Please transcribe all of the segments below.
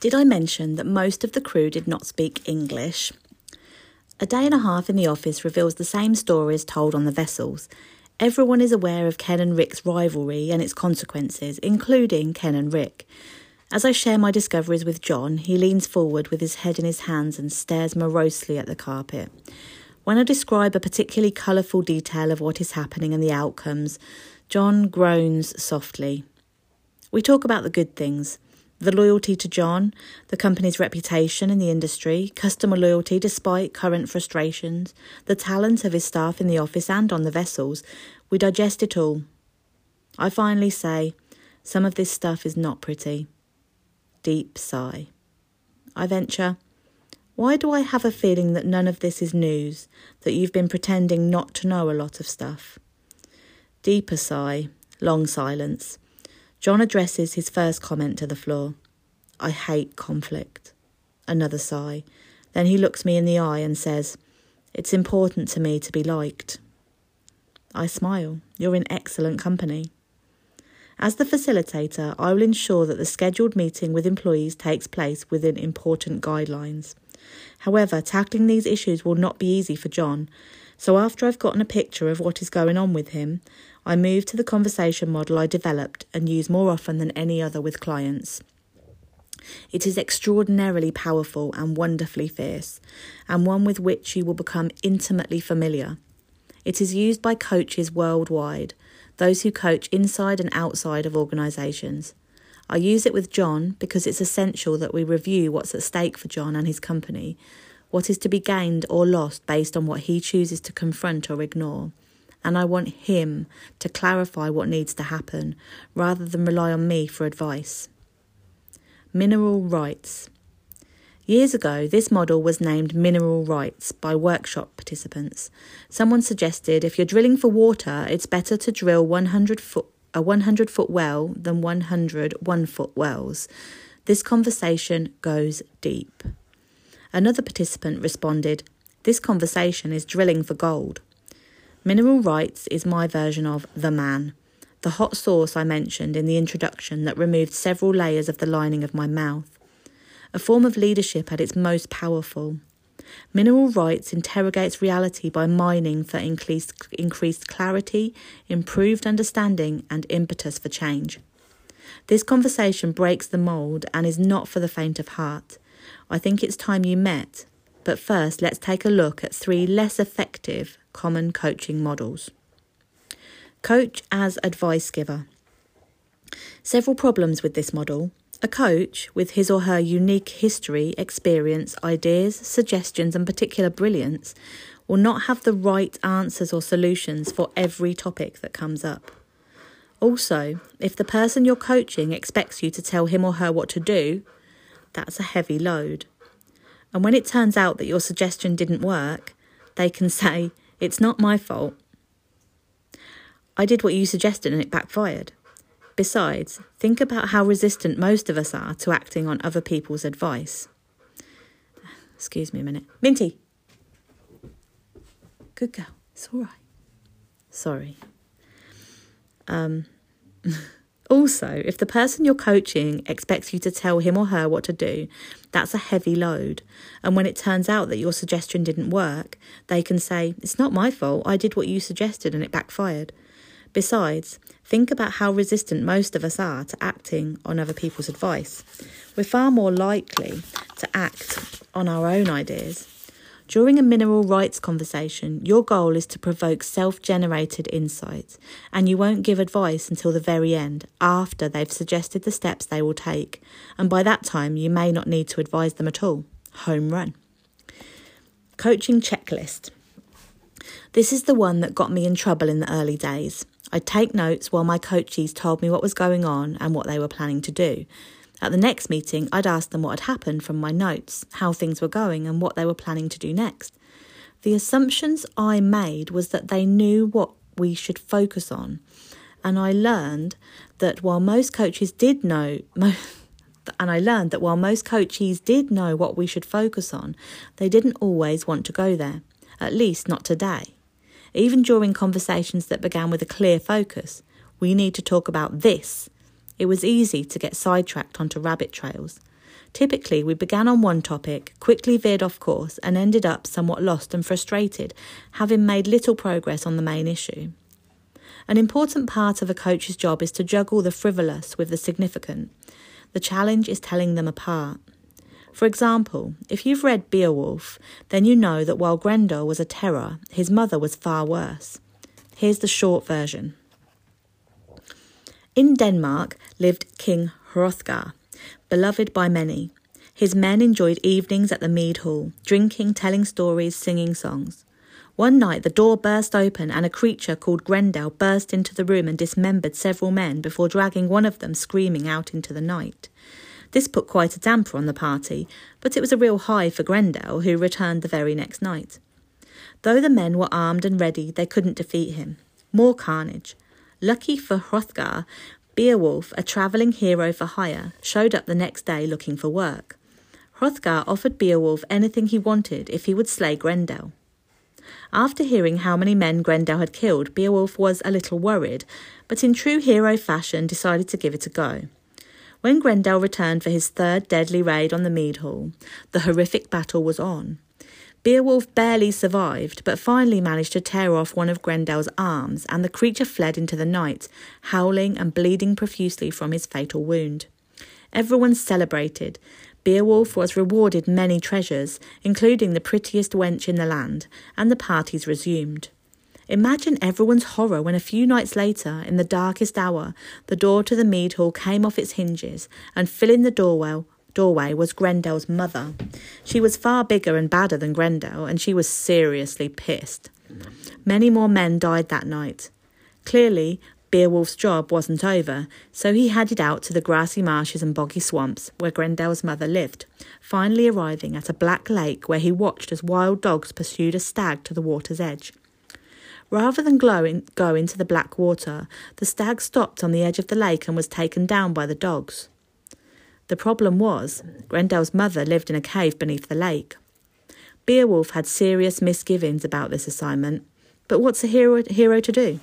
Did I mention that most of the crew did not speak English? A day and a half in the office reveals the same stories told on the vessels. Everyone is aware of Ken and Rick's rivalry and its consequences, including Ken and Rick. As I share my discoveries with John, he leans forward with his head in his hands and stares morosely at the carpet. When I describe a particularly colourful detail of what is happening and the outcomes, John groans softly. We talk about the good things the loyalty to John, the company's reputation in the industry, customer loyalty despite current frustrations, the talent of his staff in the office and on the vessels. We digest it all. I finally say, some of this stuff is not pretty. Deep sigh. I venture, why do I have a feeling that none of this is news, that you've been pretending not to know a lot of stuff? Deeper sigh, long silence. John addresses his first comment to the floor. I hate conflict. Another sigh. Then he looks me in the eye and says, It's important to me to be liked. I smile. You're in excellent company. As the facilitator, I will ensure that the scheduled meeting with employees takes place within important guidelines. However, tackling these issues will not be easy for John, so after I've gotten a picture of what is going on with him, I move to the conversation model I developed and use more often than any other with clients. It is extraordinarily powerful and wonderfully fierce, and one with which you will become intimately familiar. It is used by coaches worldwide, those who coach inside and outside of organisations. I use it with John because it's essential that we review what's at stake for John and his company, what is to be gained or lost based on what he chooses to confront or ignore and I want him to clarify what needs to happen rather than rely on me for advice. Mineral rights. Years ago, this model was named mineral rights by workshop participants. Someone suggested if you're drilling for water, it's better to drill 100 foot, a 100 foot well than 100 one foot wells. This conversation goes deep. Another participant responded, This conversation is drilling for gold. Mineral rights is my version of the man, the hot sauce I mentioned in the introduction that removed several layers of the lining of my mouth. A form of leadership at its most powerful. Mineral rights interrogates reality by mining for increased, increased clarity, improved understanding, and impetus for change. This conversation breaks the mould and is not for the faint of heart. I think it's time you met. But first, let's take a look at three less effective common coaching models. Coach as advice giver. Several problems with this model. A coach, with his or her unique history, experience, ideas, suggestions, and particular brilliance, will not have the right answers or solutions for every topic that comes up. Also, if the person you're coaching expects you to tell him or her what to do, that's a heavy load. And when it turns out that your suggestion didn't work, they can say, it's not my fault. I did what you suggested and it backfired. Besides, think about how resistant most of us are to acting on other people's advice. Excuse me a minute. Minty! Good girl. It's all right. Sorry. Um. Also, if the person you're coaching expects you to tell him or her what to do, that's a heavy load. And when it turns out that your suggestion didn't work, they can say, It's not my fault, I did what you suggested and it backfired. Besides, think about how resistant most of us are to acting on other people's advice. We're far more likely to act on our own ideas during a mineral rights conversation, your goal is to provoke self generated insights, and you won't give advice until the very end, after they've suggested the steps they will take. And by that time, you may not need to advise them at all. Home run. Coaching checklist. This is the one that got me in trouble in the early days. I'd take notes while my coaches told me what was going on and what they were planning to do. At the next meeting, I'd ask them what had happened from my notes, how things were going, and what they were planning to do next. The assumptions I made was that they knew what we should focus on. And I learned that while most coaches did know, and I learned that while most coaches did know what we should focus on, they didn't always want to go there, at least not today. Even during conversations that began with a clear focus, we need to talk about this it was easy to get sidetracked onto rabbit trails. Typically, we began on one topic, quickly veered off course, and ended up somewhat lost and frustrated, having made little progress on the main issue. An important part of a coach's job is to juggle the frivolous with the significant. The challenge is telling them apart. For example, if you've read Beowulf, then you know that while Grendel was a terror, his mother was far worse. Here's the short version. In Denmark lived King Hrothgar, beloved by many. His men enjoyed evenings at the mead hall, drinking, telling stories, singing songs. One night the door burst open and a creature called Grendel burst into the room and dismembered several men before dragging one of them screaming out into the night. This put quite a damper on the party, but it was a real high for Grendel, who returned the very next night. Though the men were armed and ready, they couldn't defeat him. More carnage. Lucky for Hrothgar, Beowulf, a travelling hero for hire, showed up the next day looking for work. Hrothgar offered Beowulf anything he wanted if he would slay Grendel. After hearing how many men Grendel had killed, Beowulf was a little worried, but in true hero fashion decided to give it a go. When Grendel returned for his third deadly raid on the mead hall, the horrific battle was on. Beowulf barely survived, but finally managed to tear off one of Grendel's arms, and the creature fled into the night, howling and bleeding profusely from his fatal wound. Everyone celebrated. Beowulf was rewarded many treasures, including the prettiest wench in the land, and the parties resumed. Imagine everyone's horror when a few nights later, in the darkest hour, the door to the mead hall came off its hinges, and filling the doorway, doorway was Grendel's mother. She was far bigger and badder than Grendel, and she was seriously pissed. Many more men died that night. Clearly, Beowulf's job wasn't over, so he headed out to the grassy marshes and boggy swamps where Grendel's mother lived, finally arriving at a black lake where he watched as wild dogs pursued a stag to the water's edge. Rather than go into the black water, the stag stopped on the edge of the lake and was taken down by the dogs. The problem was, Grendel's mother lived in a cave beneath the lake. Beowulf had serious misgivings about this assignment, but what's a hero, hero to do?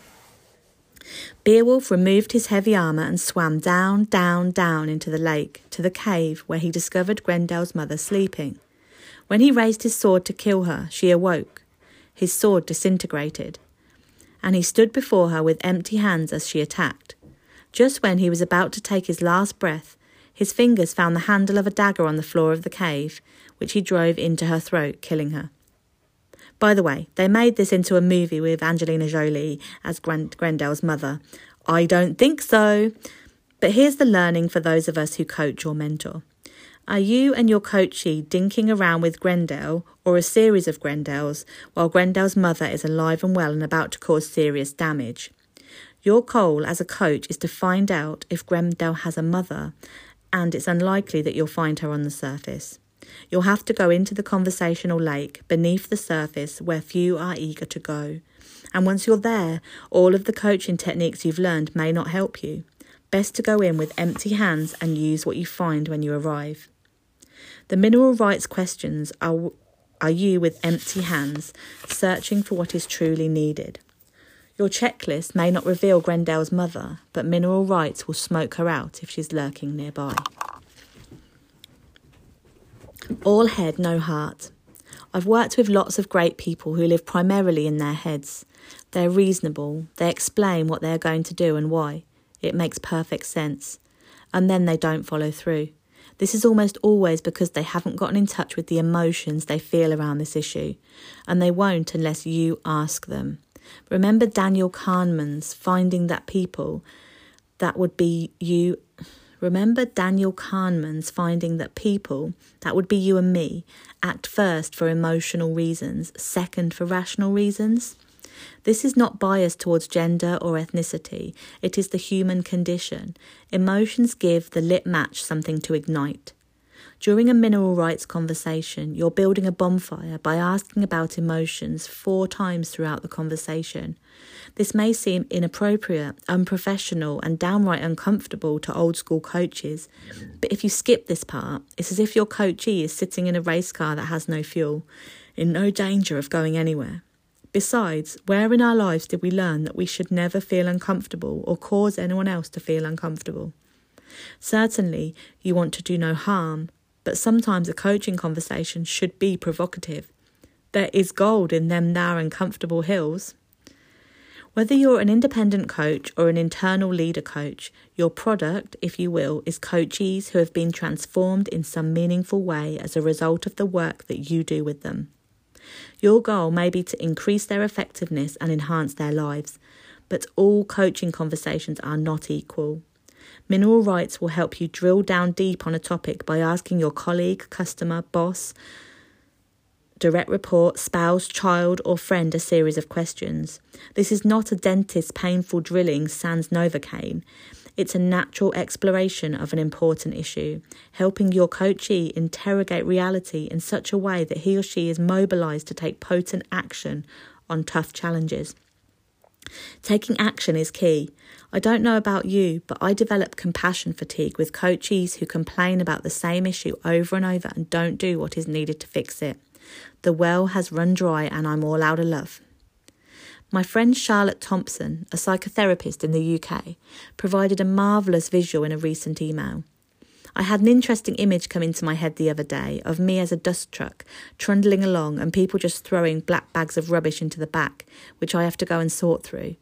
Beowulf removed his heavy armour and swam down, down, down into the lake, to the cave where he discovered Grendel's mother sleeping. When he raised his sword to kill her, she awoke. His sword disintegrated and he stood before her with empty hands as she attacked. Just when he was about to take his last breath, his fingers found the handle of a dagger on the floor of the cave, which he drove into her throat, killing her. By the way, they made this into a movie with Angelina Jolie as Grendel's mother. I don't think so. But here's the learning for those of us who coach or mentor. Are you and your coachee dinking around with Grendel or a series of Grendels while Grendel's mother is alive and well and about to cause serious damage? Your goal as a coach is to find out if Grendel has a mother, and it's unlikely that you'll find her on the surface. You'll have to go into the conversational lake beneath the surface where few are eager to go. And once you're there, all of the coaching techniques you've learned may not help you. Best to go in with empty hands and use what you find when you arrive. The mineral rights questions are are you with empty hands, searching for what is truly needed? Your checklist may not reveal Grendel's mother, but mineral rights will smoke her out if she's lurking nearby. All head, no heart. I've worked with lots of great people who live primarily in their heads. They're reasonable, they explain what they're going to do and why. It makes perfect sense. And then they don't follow through. This is almost always because they haven't gotten in touch with the emotions they feel around this issue, and they won't unless you ask them. Remember Daniel Kahneman's finding that people that would be you. Remember Daniel Kahneman's finding that people, that would be you and me, act first for emotional reasons, second for rational reasons? This is not biased towards gender or ethnicity, it is the human condition. Emotions give the lit match something to ignite. During a mineral rights conversation, you're building a bonfire by asking about emotions four times throughout the conversation. This may seem inappropriate, unprofessional, and downright uncomfortable to old school coaches, but if you skip this part, it's as if your coachee is sitting in a race car that has no fuel, in no danger of going anywhere. Besides, where in our lives did we learn that we should never feel uncomfortable or cause anyone else to feel uncomfortable? Certainly, you want to do no harm, but sometimes a coaching conversation should be provocative. There is gold in them narrow and comfortable hills. Whether you're an independent coach or an internal leader coach, your product, if you will, is coachees who have been transformed in some meaningful way as a result of the work that you do with them. Your goal may be to increase their effectiveness and enhance their lives, but all coaching conversations are not equal. Mineral Rights will help you drill down deep on a topic by asking your colleague, customer, boss, direct report, spouse, child, or friend a series of questions. This is not a dentist's painful drilling sans Novocaine. It's a natural exploration of an important issue, helping your coachee interrogate reality in such a way that he or she is mobilized to take potent action on tough challenges. Taking action is key. I don't know about you, but I develop compassion fatigue with coachees who complain about the same issue over and over and don't do what is needed to fix it. The well has run dry and I'm all out of love. My friend Charlotte Thompson, a psychotherapist in the UK, provided a marvellous visual in a recent email. I had an interesting image come into my head the other day of me as a dust truck trundling along and people just throwing black bags of rubbish into the back, which I have to go and sort through.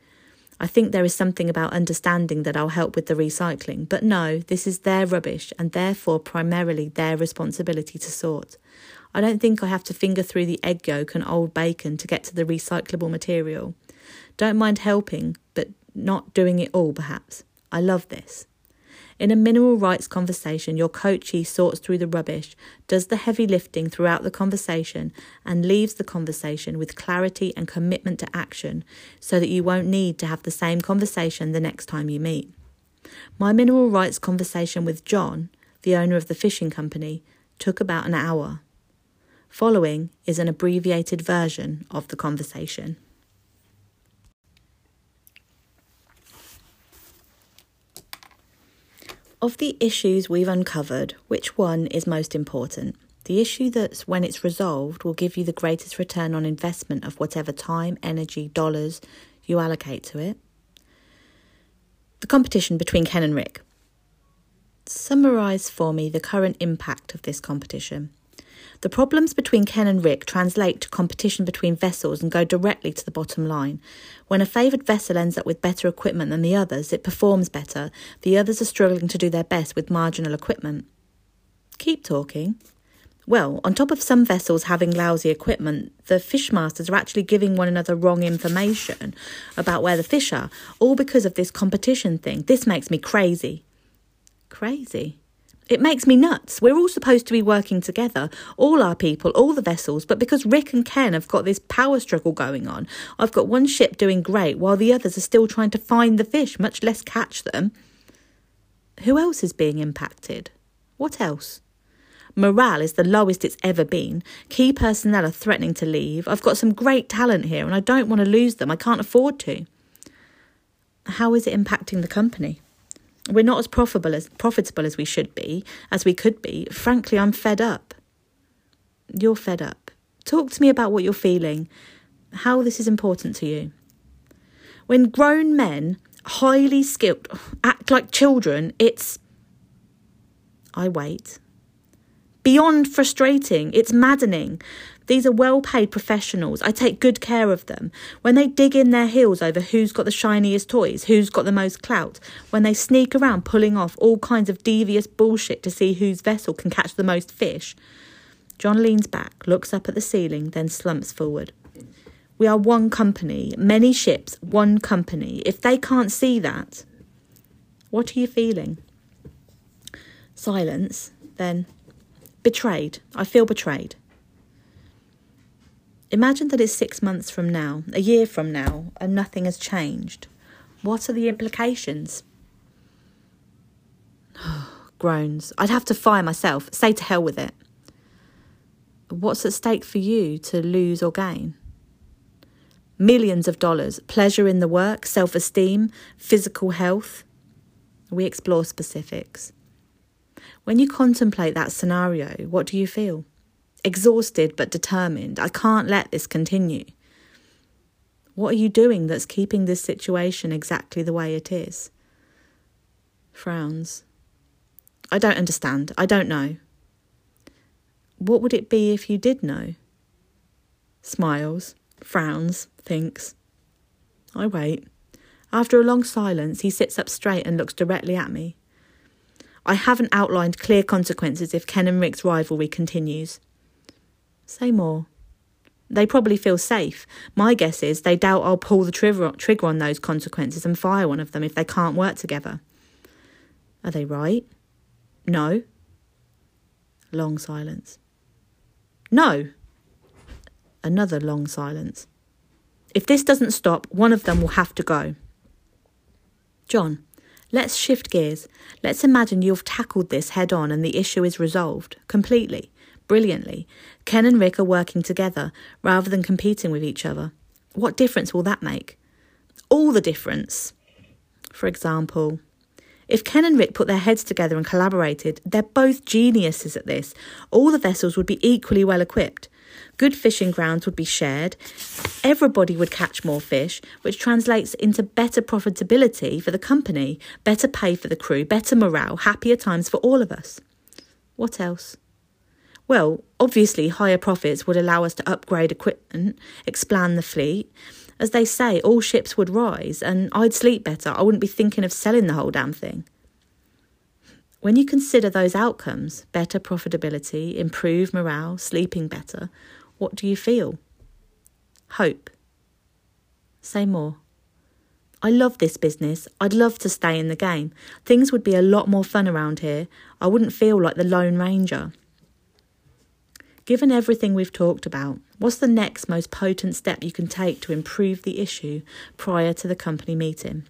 I think there is something about understanding that I'll help with the recycling, but no, this is their rubbish and therefore primarily their responsibility to sort. I don't think I have to finger through the egg yolk and old bacon to get to the recyclable material. Don't mind helping, but not doing it all, perhaps. I love this. In a mineral rights conversation, your coachee sorts through the rubbish, does the heavy lifting throughout the conversation, and leaves the conversation with clarity and commitment to action so that you won't need to have the same conversation the next time you meet. My mineral rights conversation with John, the owner of the fishing company, took about an hour. Following is an abbreviated version of the conversation. Of the issues we've uncovered, which one is most important? The issue that, when it's resolved, will give you the greatest return on investment of whatever time, energy, dollars you allocate to it. The competition between Ken and Rick. Summarise for me the current impact of this competition. The problems between Ken and Rick translate to competition between vessels and go directly to the bottom line. When a favoured vessel ends up with better equipment than the others, it performs better. The others are struggling to do their best with marginal equipment. Keep talking. Well, on top of some vessels having lousy equipment, the fishmasters are actually giving one another wrong information about where the fish are, all because of this competition thing. This makes me crazy. Crazy? It makes me nuts. We're all supposed to be working together, all our people, all the vessels, but because Rick and Ken have got this power struggle going on, I've got one ship doing great while the others are still trying to find the fish, much less catch them. Who else is being impacted? What else? Morale is the lowest it's ever been. Key personnel are threatening to leave. I've got some great talent here and I don't want to lose them. I can't afford to. How is it impacting the company? We're not as profitable as profitable as we should be, as we could be. Frankly, I'm fed up. You're fed up. Talk to me about what you're feeling, how this is important to you. When grown men, highly skilled, act like children, it's. I wait. Beyond frustrating, it's maddening. These are well paid professionals. I take good care of them. When they dig in their heels over who's got the shiniest toys, who's got the most clout, when they sneak around pulling off all kinds of devious bullshit to see whose vessel can catch the most fish. John leans back, looks up at the ceiling, then slumps forward. We are one company, many ships, one company. If they can't see that, what are you feeling? Silence, then betrayed. I feel betrayed. Imagine that it's six months from now, a year from now, and nothing has changed. What are the implications? Groans. I'd have to fire myself. Say to hell with it. What's at stake for you to lose or gain? Millions of dollars, pleasure in the work, self esteem, physical health. We explore specifics. When you contemplate that scenario, what do you feel? exhausted but determined. I can't let this continue. What are you doing that's keeping this situation exactly the way it is? Frowns. I don't understand. I don't know. What would it be if you did know? Smiles, frowns, thinks. I wait. After a long silence, he sits up straight and looks directly at me. I haven't outlined clear consequences if Ken and Rick's rivalry continues. Say more. They probably feel safe. My guess is they doubt I'll pull the trigger on those consequences and fire one of them if they can't work together. Are they right? No. Long silence. No. Another long silence. If this doesn't stop, one of them will have to go. John, let's shift gears. Let's imagine you've tackled this head on and the issue is resolved completely, brilliantly. Ken and Rick are working together rather than competing with each other. What difference will that make? All the difference. For example, if Ken and Rick put their heads together and collaborated, they're both geniuses at this. All the vessels would be equally well equipped. Good fishing grounds would be shared. Everybody would catch more fish, which translates into better profitability for the company, better pay for the crew, better morale, happier times for all of us. What else? Well, obviously, higher profits would allow us to upgrade equipment, expand the fleet. As they say, all ships would rise, and I'd sleep better. I wouldn't be thinking of selling the whole damn thing. When you consider those outcomes better profitability, improved morale, sleeping better what do you feel? Hope. Say more. I love this business. I'd love to stay in the game. Things would be a lot more fun around here. I wouldn't feel like the Lone Ranger. Given everything we've talked about, what's the next most potent step you can take to improve the issue prior to the company meeting?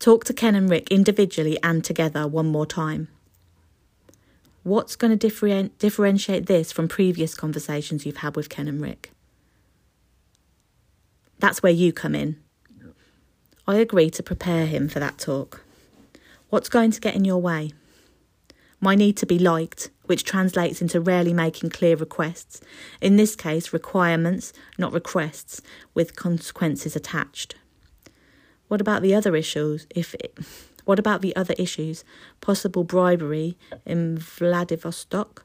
Talk to Ken and Rick individually and together one more time. What's going to differenti- differentiate this from previous conversations you've had with Ken and Rick? That's where you come in. I agree to prepare him for that talk. What's going to get in your way? My need to be liked, which translates into rarely making clear requests. In this case, requirements, not requests, with consequences attached. What about the other issues? If it, what about the other issues? Possible bribery in Vladivostok,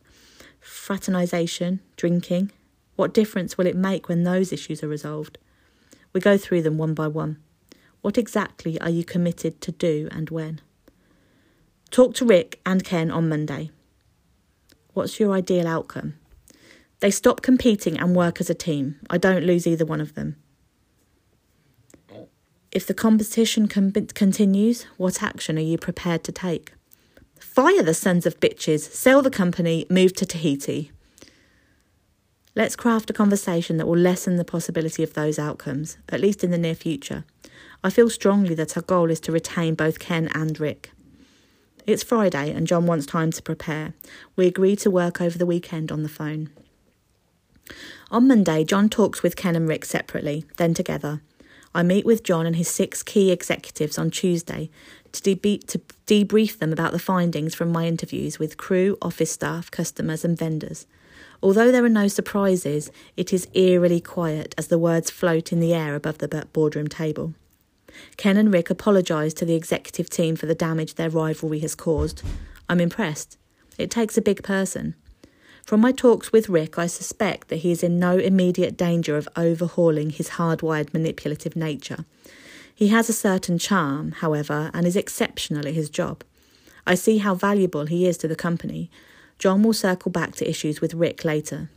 fraternization, drinking. What difference will it make when those issues are resolved? We go through them one by one. What exactly are you committed to do and when? Talk to Rick and Ken on Monday. What's your ideal outcome? They stop competing and work as a team. I don't lose either one of them. If the competition com- continues, what action are you prepared to take? Fire the sons of bitches, sell the company, move to Tahiti. Let's craft a conversation that will lessen the possibility of those outcomes, at least in the near future. I feel strongly that our goal is to retain both Ken and Rick. It's Friday and John wants time to prepare. We agree to work over the weekend on the phone. On Monday, John talks with Ken and Rick separately, then together. I meet with John and his six key executives on Tuesday to, deb- to debrief them about the findings from my interviews with crew, office staff, customers, and vendors. Although there are no surprises, it is eerily quiet as the words float in the air above the boardroom table. Ken and Rick apologise to the executive team for the damage their rivalry has caused. I'm impressed. It takes a big person. From my talks with Rick, I suspect that he is in no immediate danger of overhauling his hardwired manipulative nature. He has a certain charm, however, and is exceptional at his job. I see how valuable he is to the company. John will circle back to issues with Rick later.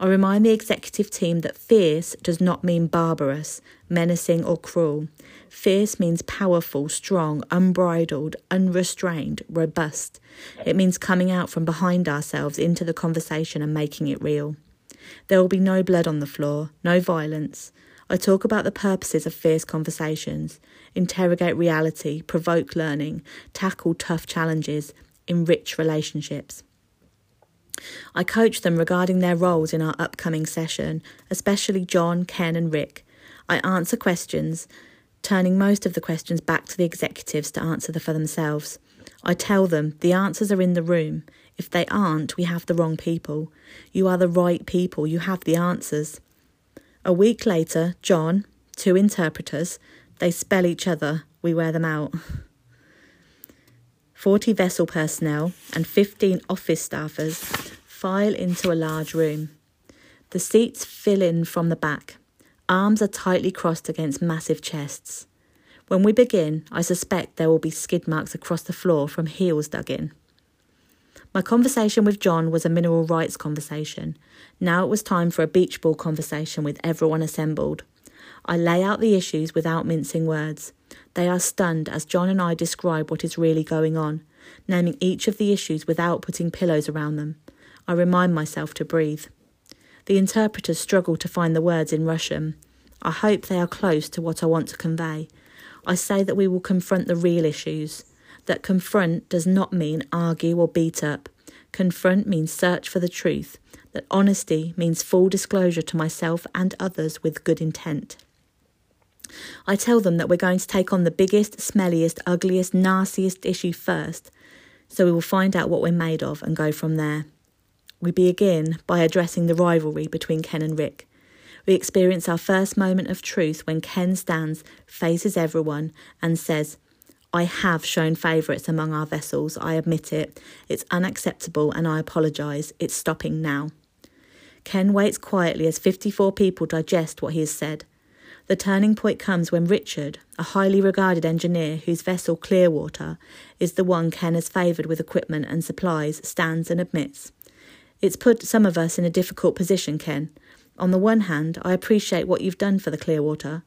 I remind the executive team that fierce does not mean barbarous, menacing, or cruel. Fierce means powerful, strong, unbridled, unrestrained, robust. It means coming out from behind ourselves into the conversation and making it real. There will be no blood on the floor, no violence. I talk about the purposes of fierce conversations, interrogate reality, provoke learning, tackle tough challenges, enrich relationships. I coach them regarding their roles in our upcoming session, especially John, Ken, and Rick. I answer questions, turning most of the questions back to the executives to answer for themselves. I tell them the answers are in the room. If they aren't, we have the wrong people. You are the right people, you have the answers. A week later, John, two interpreters, they spell each other, we wear them out. 40 vessel personnel and 15 office staffers file into a large room. The seats fill in from the back. Arms are tightly crossed against massive chests. When we begin, I suspect there will be skid marks across the floor from heels dug in. My conversation with John was a mineral rights conversation. Now it was time for a beach ball conversation with everyone assembled. I lay out the issues without mincing words. They are stunned as John and I describe what is really going on, naming each of the issues without putting pillows around them. I remind myself to breathe. The interpreters struggle to find the words in Russian. I hope they are close to what I want to convey. I say that we will confront the real issues. That confront does not mean argue or beat up. Confront means search for the truth. That honesty means full disclosure to myself and others with good intent. I tell them that we're going to take on the biggest, smelliest, ugliest, nastiest issue first, so we will find out what we're made of and go from there. We begin by addressing the rivalry between Ken and Rick. We experience our first moment of truth when Ken stands, faces everyone, and says, I have shown favourites among our vessels, I admit it. It's unacceptable and I apologise. It's stopping now. Ken waits quietly as 54 people digest what he has said. The turning point comes when Richard, a highly regarded engineer whose vessel Clearwater is the one Ken has favoured with equipment and supplies, stands and admits. It's put some of us in a difficult position, Ken. On the one hand, I appreciate what you've done for the Clearwater,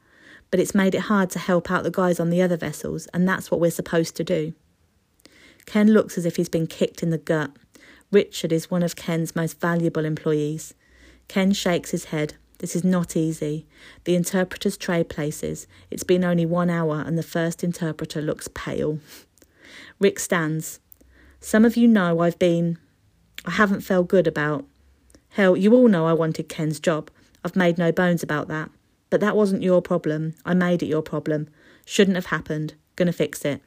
but it's made it hard to help out the guys on the other vessels, and that's what we're supposed to do. Ken looks as if he's been kicked in the gut. Richard is one of Ken's most valuable employees. Ken shakes his head. This is not easy. The interpreters trade places. It's been only one hour, and the first interpreter looks pale. Rick stands. Some of you know I've been. I haven't felt good about Hell, you all know I wanted Ken's job. I've made no bones about that. But that wasn't your problem. I made it your problem. Shouldn't have happened. Gonna fix it.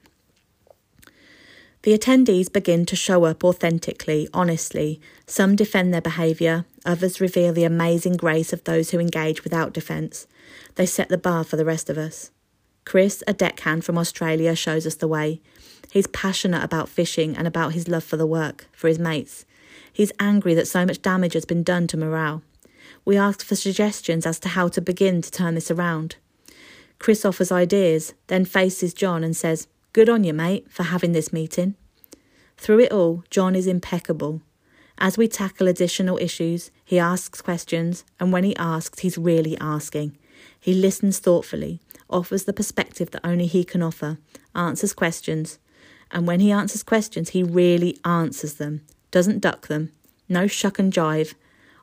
The attendees begin to show up authentically, honestly. Some defend their behaviour, others reveal the amazing grace of those who engage without defence. They set the bar for the rest of us. Chris, a deckhand from Australia, shows us the way. He's passionate about fishing and about his love for the work, for his mates. He's angry that so much damage has been done to morale. We ask for suggestions as to how to begin to turn this around. Chris offers ideas, then faces John and says, Good on you, mate, for having this meeting. Through it all, John is impeccable. As we tackle additional issues, he asks questions, and when he asks, he's really asking. He listens thoughtfully, offers the perspective that only he can offer, answers questions, and when he answers questions, he really answers them, doesn't duck them, no shuck and jive.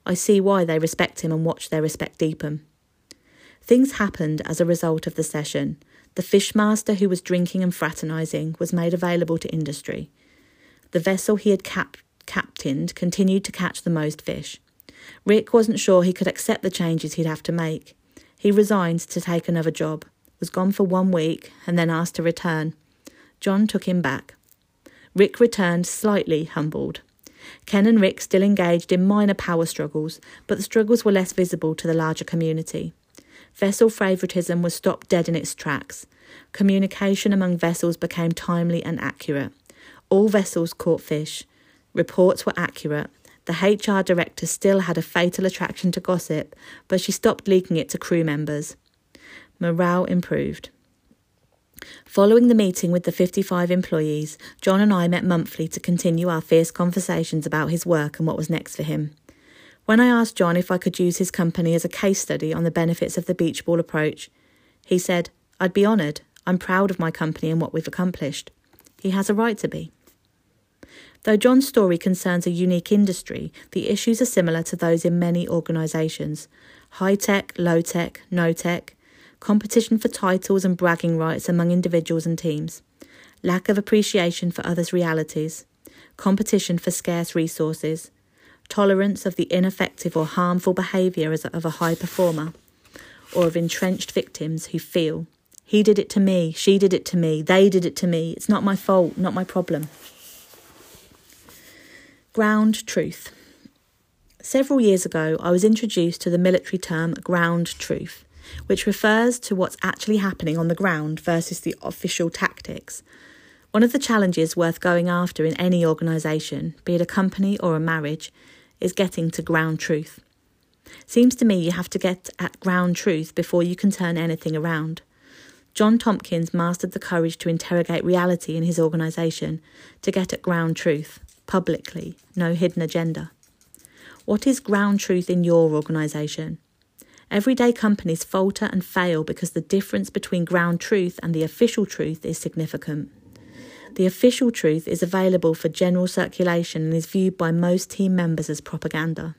I see why they respect him and watch their respect deepen. Things happened as a result of the session. The fishmaster who was drinking and fraternising was made available to industry. The vessel he had cap- captained continued to catch the most fish. Rick wasn't sure he could accept the changes he'd have to make. He resigned to take another job, was gone for one week, and then asked to return. John took him back. Rick returned slightly humbled. Ken and Rick still engaged in minor power struggles, but the struggles were less visible to the larger community. Vessel favouritism was stopped dead in its tracks. Communication among vessels became timely and accurate. All vessels caught fish. Reports were accurate. The HR director still had a fatal attraction to gossip, but she stopped leaking it to crew members. Morale improved. Following the meeting with the 55 employees, John and I met monthly to continue our fierce conversations about his work and what was next for him. When I asked John if I could use his company as a case study on the benefits of the beach ball approach, he said, I'd be honoured. I'm proud of my company and what we've accomplished. He has a right to be. Though John's story concerns a unique industry, the issues are similar to those in many organisations high tech, low tech, no tech, competition for titles and bragging rights among individuals and teams, lack of appreciation for others' realities, competition for scarce resources, tolerance of the ineffective or harmful behaviour of a high performer, or of entrenched victims who feel, he did it to me, she did it to me, they did it to me, it's not my fault, not my problem. Ground truth. Several years ago, I was introduced to the military term ground truth which refers to what's actually happening on the ground versus the official tactics. One of the challenges worth going after in any organisation, be it a company or a marriage, is getting to ground truth. Seems to me you have to get at ground truth before you can turn anything around. John Tompkins mastered the courage to interrogate reality in his organisation, to get at ground truth, publicly, no hidden agenda. What is ground truth in your organisation? Everyday companies falter and fail because the difference between ground truth and the official truth is significant. The official truth is available for general circulation and is viewed by most team members as propaganda.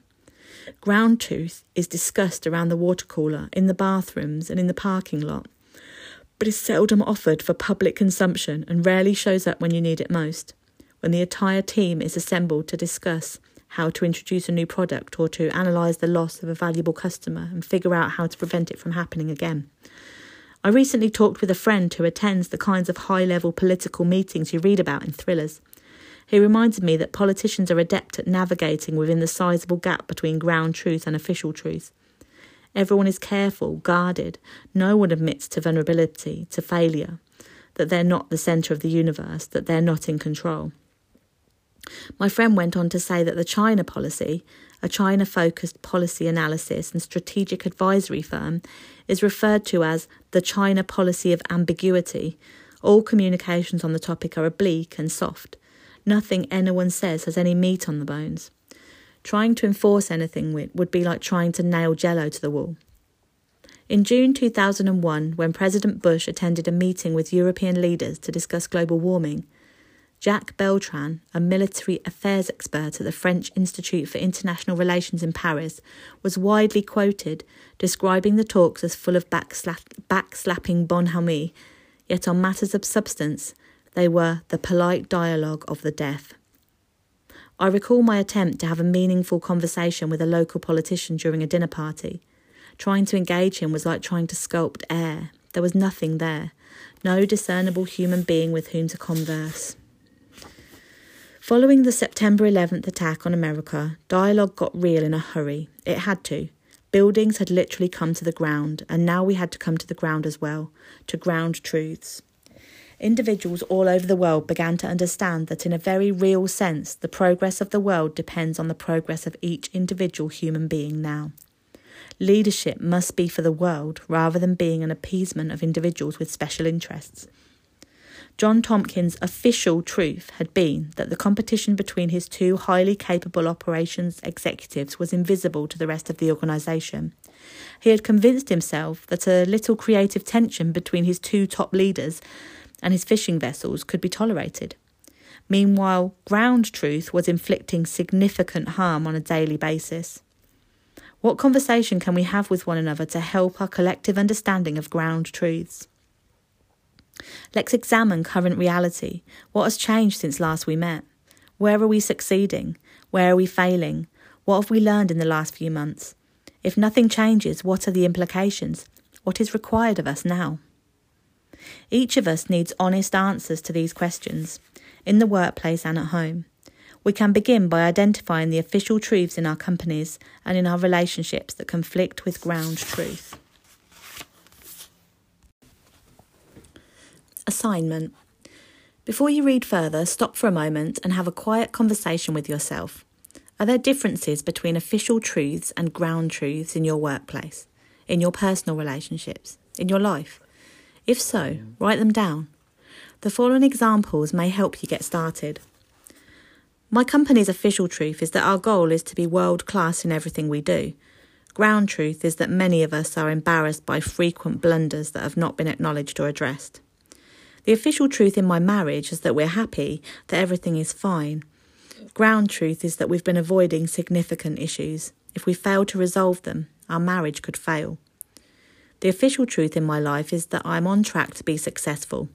Ground truth is discussed around the water cooler, in the bathrooms, and in the parking lot, but is seldom offered for public consumption and rarely shows up when you need it most, when the entire team is assembled to discuss how to introduce a new product or to analyse the loss of a valuable customer and figure out how to prevent it from happening again. I recently talked with a friend who attends the kinds of high level political meetings you read about in thrillers. He reminded me that politicians are adept at navigating within the sizable gap between ground truth and official truth. Everyone is careful, guarded. No one admits to vulnerability, to failure, that they're not the centre of the universe, that they're not in control. My friend went on to say that the China policy, a China focused policy analysis and strategic advisory firm, is referred to as the China policy of ambiguity. All communications on the topic are oblique and soft. Nothing anyone says has any meat on the bones. Trying to enforce anything would be like trying to nail jello to the wall. In June 2001, when President Bush attended a meeting with European leaders to discuss global warming, Jacques Beltran, a military affairs expert at the French Institute for International Relations in Paris, was widely quoted describing the talks as full of backslapping bonhomie, yet on matters of substance, they were the polite dialogue of the deaf. I recall my attempt to have a meaningful conversation with a local politician during a dinner party. Trying to engage him was like trying to sculpt air. There was nothing there, no discernible human being with whom to converse. Following the September 11th attack on America, dialogue got real in a hurry. It had to. Buildings had literally come to the ground, and now we had to come to the ground as well, to ground truths individuals all over the world began to understand that, in a very real sense, the progress of the world depends on the progress of each individual human being now. Leadership must be for the world rather than being an appeasement of individuals with special interests. John Tompkins' official truth had been that the competition between his two highly capable operations executives was invisible to the rest of the organisation. He had convinced himself that a little creative tension between his two top leaders and his fishing vessels could be tolerated. Meanwhile, ground truth was inflicting significant harm on a daily basis. What conversation can we have with one another to help our collective understanding of ground truths? Let's examine current reality. What has changed since last we met? Where are we succeeding? Where are we failing? What have we learned in the last few months? If nothing changes, what are the implications? What is required of us now? Each of us needs honest answers to these questions, in the workplace and at home. We can begin by identifying the official truths in our companies and in our relationships that conflict with ground truth. Assignment Before you read further, stop for a moment and have a quiet conversation with yourself. Are there differences between official truths and ground truths in your workplace, in your personal relationships, in your life? If so, write them down. The following examples may help you get started. My company's official truth is that our goal is to be world class in everything we do. Ground truth is that many of us are embarrassed by frequent blunders that have not been acknowledged or addressed. The official truth in my marriage is that we're happy, that everything is fine. Ground truth is that we've been avoiding significant issues. If we fail to resolve them, our marriage could fail. The official truth in my life is that I'm on track to be successful.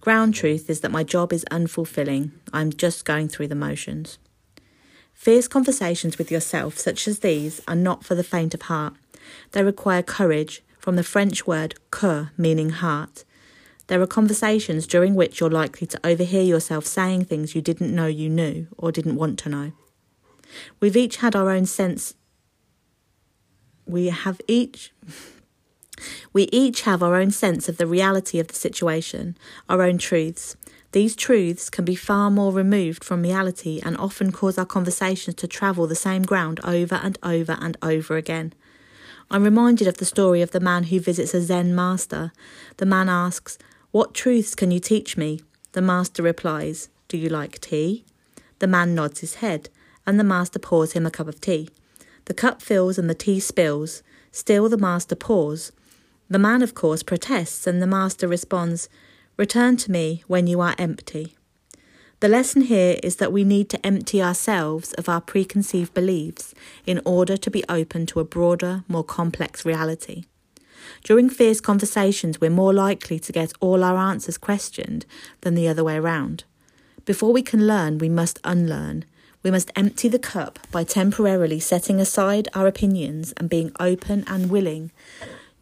Ground truth is that my job is unfulfilling. I'm just going through the motions. Fierce conversations with yourself, such as these, are not for the faint of heart. They require courage, from the French word cœur, meaning heart. There are conversations during which you're likely to overhear yourself saying things you didn't know you knew or didn't want to know. We've each had our own sense. We have each. We each have our own sense of the reality of the situation, our own truths. These truths can be far more removed from reality and often cause our conversations to travel the same ground over and over and over again. I'm reminded of the story of the man who visits a Zen master. The man asks, What truths can you teach me? The master replies, Do you like tea? The man nods his head, and the master pours him a cup of tea. The cup fills and the tea spills. Still the master pours. The man, of course, protests, and the master responds, Return to me when you are empty. The lesson here is that we need to empty ourselves of our preconceived beliefs in order to be open to a broader, more complex reality. During fierce conversations, we're more likely to get all our answers questioned than the other way around. Before we can learn, we must unlearn. We must empty the cup by temporarily setting aside our opinions and being open and willing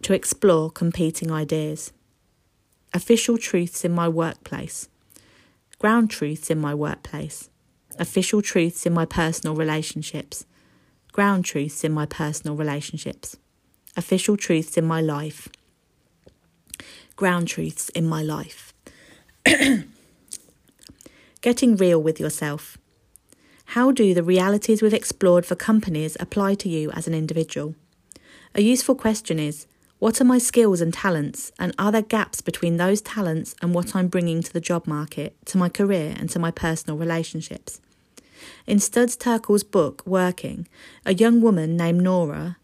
to explore competing ideas. Official truths in my workplace, ground truths in my workplace, official truths in my personal relationships, ground truths in my personal relationships, official truths in my life, ground truths in my life. Getting real with yourself. How do the realities we've explored for companies apply to you as an individual? A useful question is what are my skills and talents, and are there gaps between those talents and what I'm bringing to the job market, to my career, and to my personal relationships? In Studs Terkel's book, Working, a young woman named Nora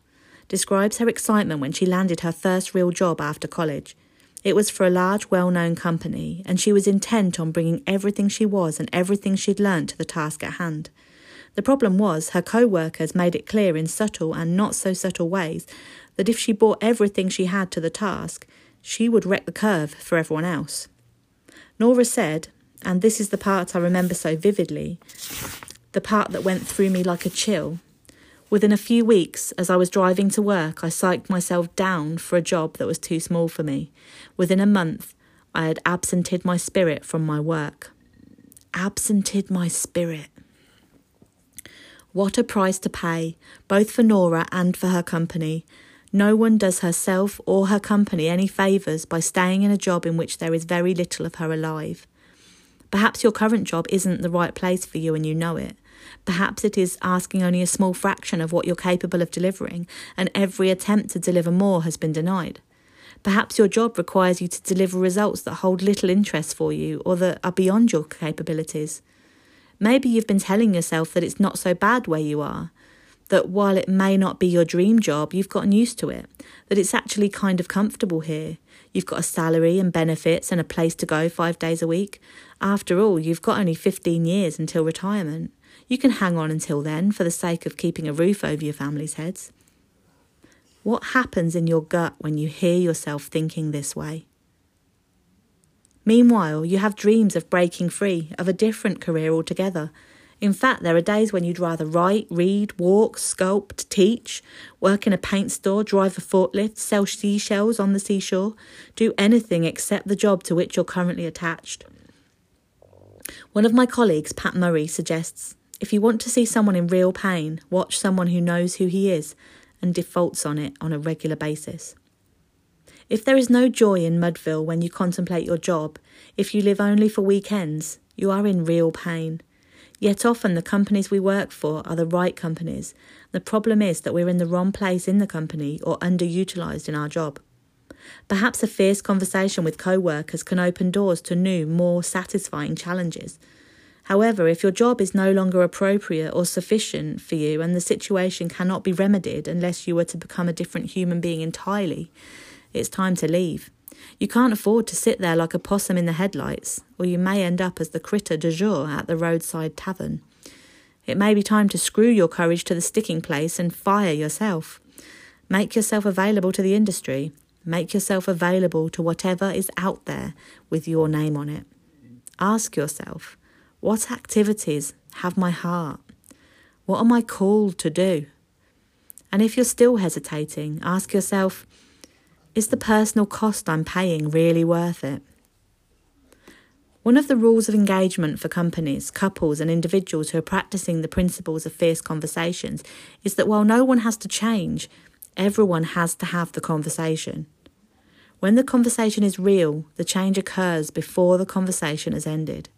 describes her excitement when she landed her first real job after college. It was for a large, well known company, and she was intent on bringing everything she was and everything she'd learned to the task at hand. The problem was her co workers made it clear in subtle and not so subtle ways that if she brought everything she had to the task, she would wreck the curve for everyone else. Nora said, and this is the part I remember so vividly, the part that went through me like a chill. Within a few weeks, as I was driving to work, I psyched myself down for a job that was too small for me. Within a month, I had absented my spirit from my work. Absented my spirit. What a price to pay, both for Nora and for her company. No one does herself or her company any favours by staying in a job in which there is very little of her alive. Perhaps your current job isn't the right place for you and you know it. Perhaps it is asking only a small fraction of what you're capable of delivering, and every attempt to deliver more has been denied. Perhaps your job requires you to deliver results that hold little interest for you or that are beyond your capabilities. Maybe you've been telling yourself that it's not so bad where you are, that while it may not be your dream job, you've gotten used to it, that it's actually kind of comfortable here. You've got a salary and benefits and a place to go five days a week. After all, you've got only 15 years until retirement. You can hang on until then for the sake of keeping a roof over your family's heads. What happens in your gut when you hear yourself thinking this way? Meanwhile, you have dreams of breaking free, of a different career altogether, in fact, there are days when you'd rather write, read, walk, sculpt, teach, work in a paint store, drive a forklift, sell seashells on the seashore, do anything except the job to which you're currently attached. One of my colleagues, Pat Murray, suggests if you want to see someone in real pain, watch someone who knows who he is and defaults on it on a regular basis. If there is no joy in Mudville when you contemplate your job, if you live only for weekends, you are in real pain. Yet often the companies we work for are the right companies. The problem is that we're in the wrong place in the company or underutilised in our job. Perhaps a fierce conversation with co workers can open doors to new, more satisfying challenges. However, if your job is no longer appropriate or sufficient for you and the situation cannot be remedied unless you were to become a different human being entirely, it's time to leave. You can't afford to sit there like a possum in the headlights, or you may end up as the critter du jour at the roadside tavern. It may be time to screw your courage to the sticking place and fire yourself. Make yourself available to the industry. Make yourself available to whatever is out there with your name on it. Ask yourself, what activities have my heart? What am I called to do? And if you're still hesitating, ask yourself, is the personal cost I'm paying really worth it? One of the rules of engagement for companies, couples, and individuals who are practicing the principles of fierce conversations is that while no one has to change, everyone has to have the conversation. When the conversation is real, the change occurs before the conversation has ended.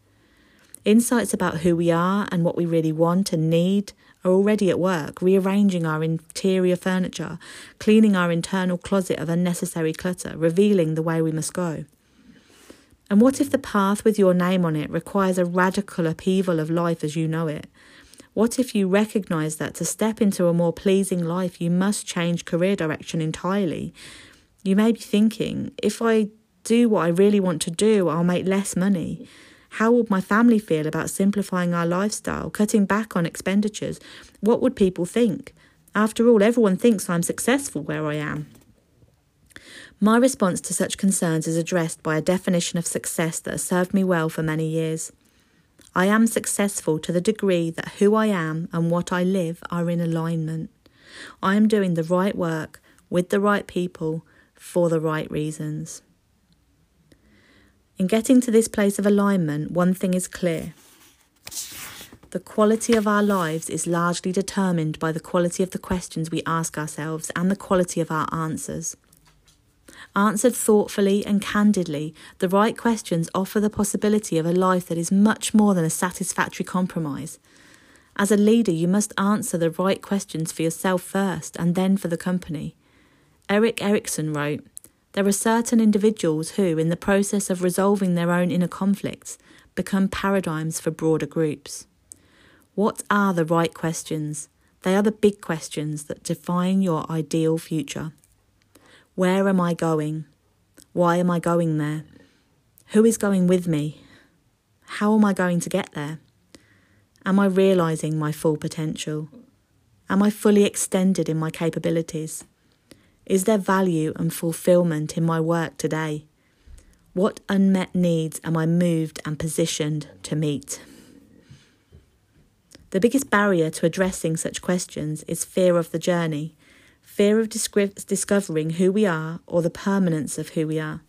Insights about who we are and what we really want and need are already at work, rearranging our interior furniture, cleaning our internal closet of unnecessary clutter, revealing the way we must go. And what if the path with your name on it requires a radical upheaval of life as you know it? What if you recognize that to step into a more pleasing life, you must change career direction entirely? You may be thinking, if I do what I really want to do, I'll make less money. How would my family feel about simplifying our lifestyle, cutting back on expenditures? What would people think? After all, everyone thinks I'm successful where I am. My response to such concerns is addressed by a definition of success that has served me well for many years. I am successful to the degree that who I am and what I live are in alignment. I am doing the right work with the right people for the right reasons. In getting to this place of alignment, one thing is clear. The quality of our lives is largely determined by the quality of the questions we ask ourselves and the quality of our answers. Answered thoughtfully and candidly, the right questions offer the possibility of a life that is much more than a satisfactory compromise. As a leader, you must answer the right questions for yourself first and then for the company. Erik Erikson wrote There are certain individuals who, in the process of resolving their own inner conflicts, become paradigms for broader groups. What are the right questions? They are the big questions that define your ideal future. Where am I going? Why am I going there? Who is going with me? How am I going to get there? Am I realizing my full potential? Am I fully extended in my capabilities? Is there value and fulfillment in my work today? What unmet needs am I moved and positioned to meet? The biggest barrier to addressing such questions is fear of the journey fear of discovering who we are or the permanence of who we are,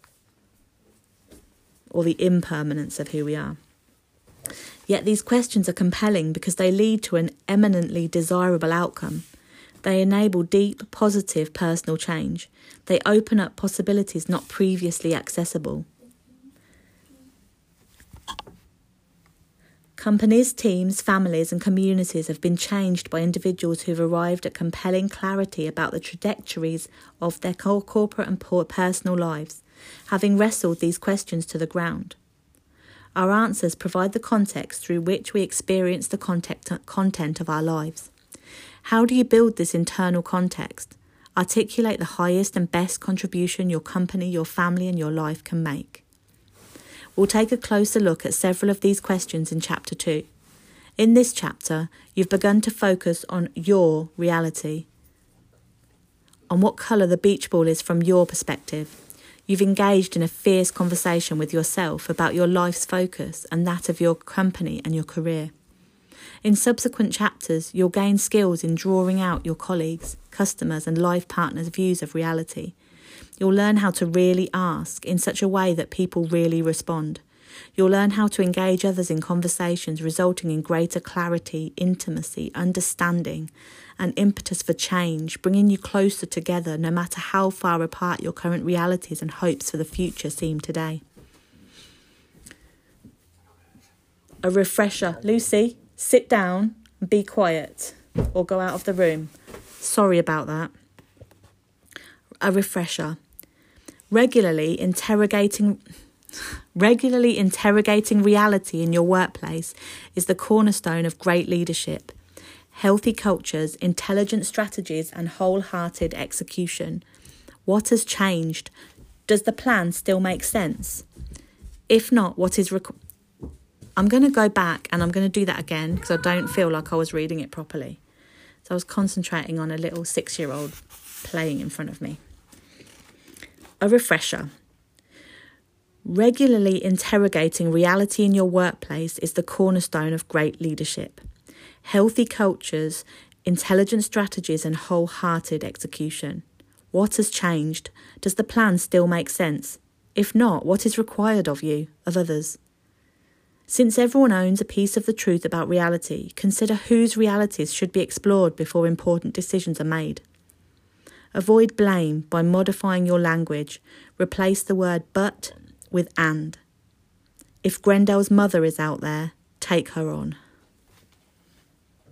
or the impermanence of who we are. Yet these questions are compelling because they lead to an eminently desirable outcome. They enable deep, positive personal change. They open up possibilities not previously accessible. Companies, teams, families, and communities have been changed by individuals who've arrived at compelling clarity about the trajectories of their corporate and personal lives, having wrestled these questions to the ground. Our answers provide the context through which we experience the content of our lives. How do you build this internal context? Articulate the highest and best contribution your company, your family, and your life can make. We'll take a closer look at several of these questions in Chapter 2. In this chapter, you've begun to focus on your reality, on what colour the beach ball is from your perspective. You've engaged in a fierce conversation with yourself about your life's focus and that of your company and your career. In subsequent chapters, you'll gain skills in drawing out your colleagues, customers, and life partners' views of reality You'll learn how to really ask in such a way that people really respond. You'll learn how to engage others in conversations, resulting in greater clarity, intimacy, understanding, and impetus for change, bringing you closer together no matter how far apart your current realities and hopes for the future seem today. A refresher. Lucy, sit down be quiet, or go out of the room. Sorry about that. A refresher. Regularly interrogating regularly interrogating reality in your workplace is the cornerstone of great leadership. Healthy cultures intelligent strategies and wholehearted execution. What has changed? Does the plan still make sense? If not what is requ- i'm going to go back and i'm going to do that again because i don't feel like i was reading it properly so i was concentrating on a little six year old playing in front of me a refresher. Regularly interrogating reality in your workplace is the cornerstone of great leadership. Healthy cultures, intelligent strategies, and wholehearted execution. What has changed? Does the plan still make sense? If not, what is required of you, of others? Since everyone owns a piece of the truth about reality, consider whose realities should be explored before important decisions are made. Avoid blame by modifying your language. Replace the word but with and. If Grendel's mother is out there, take her on.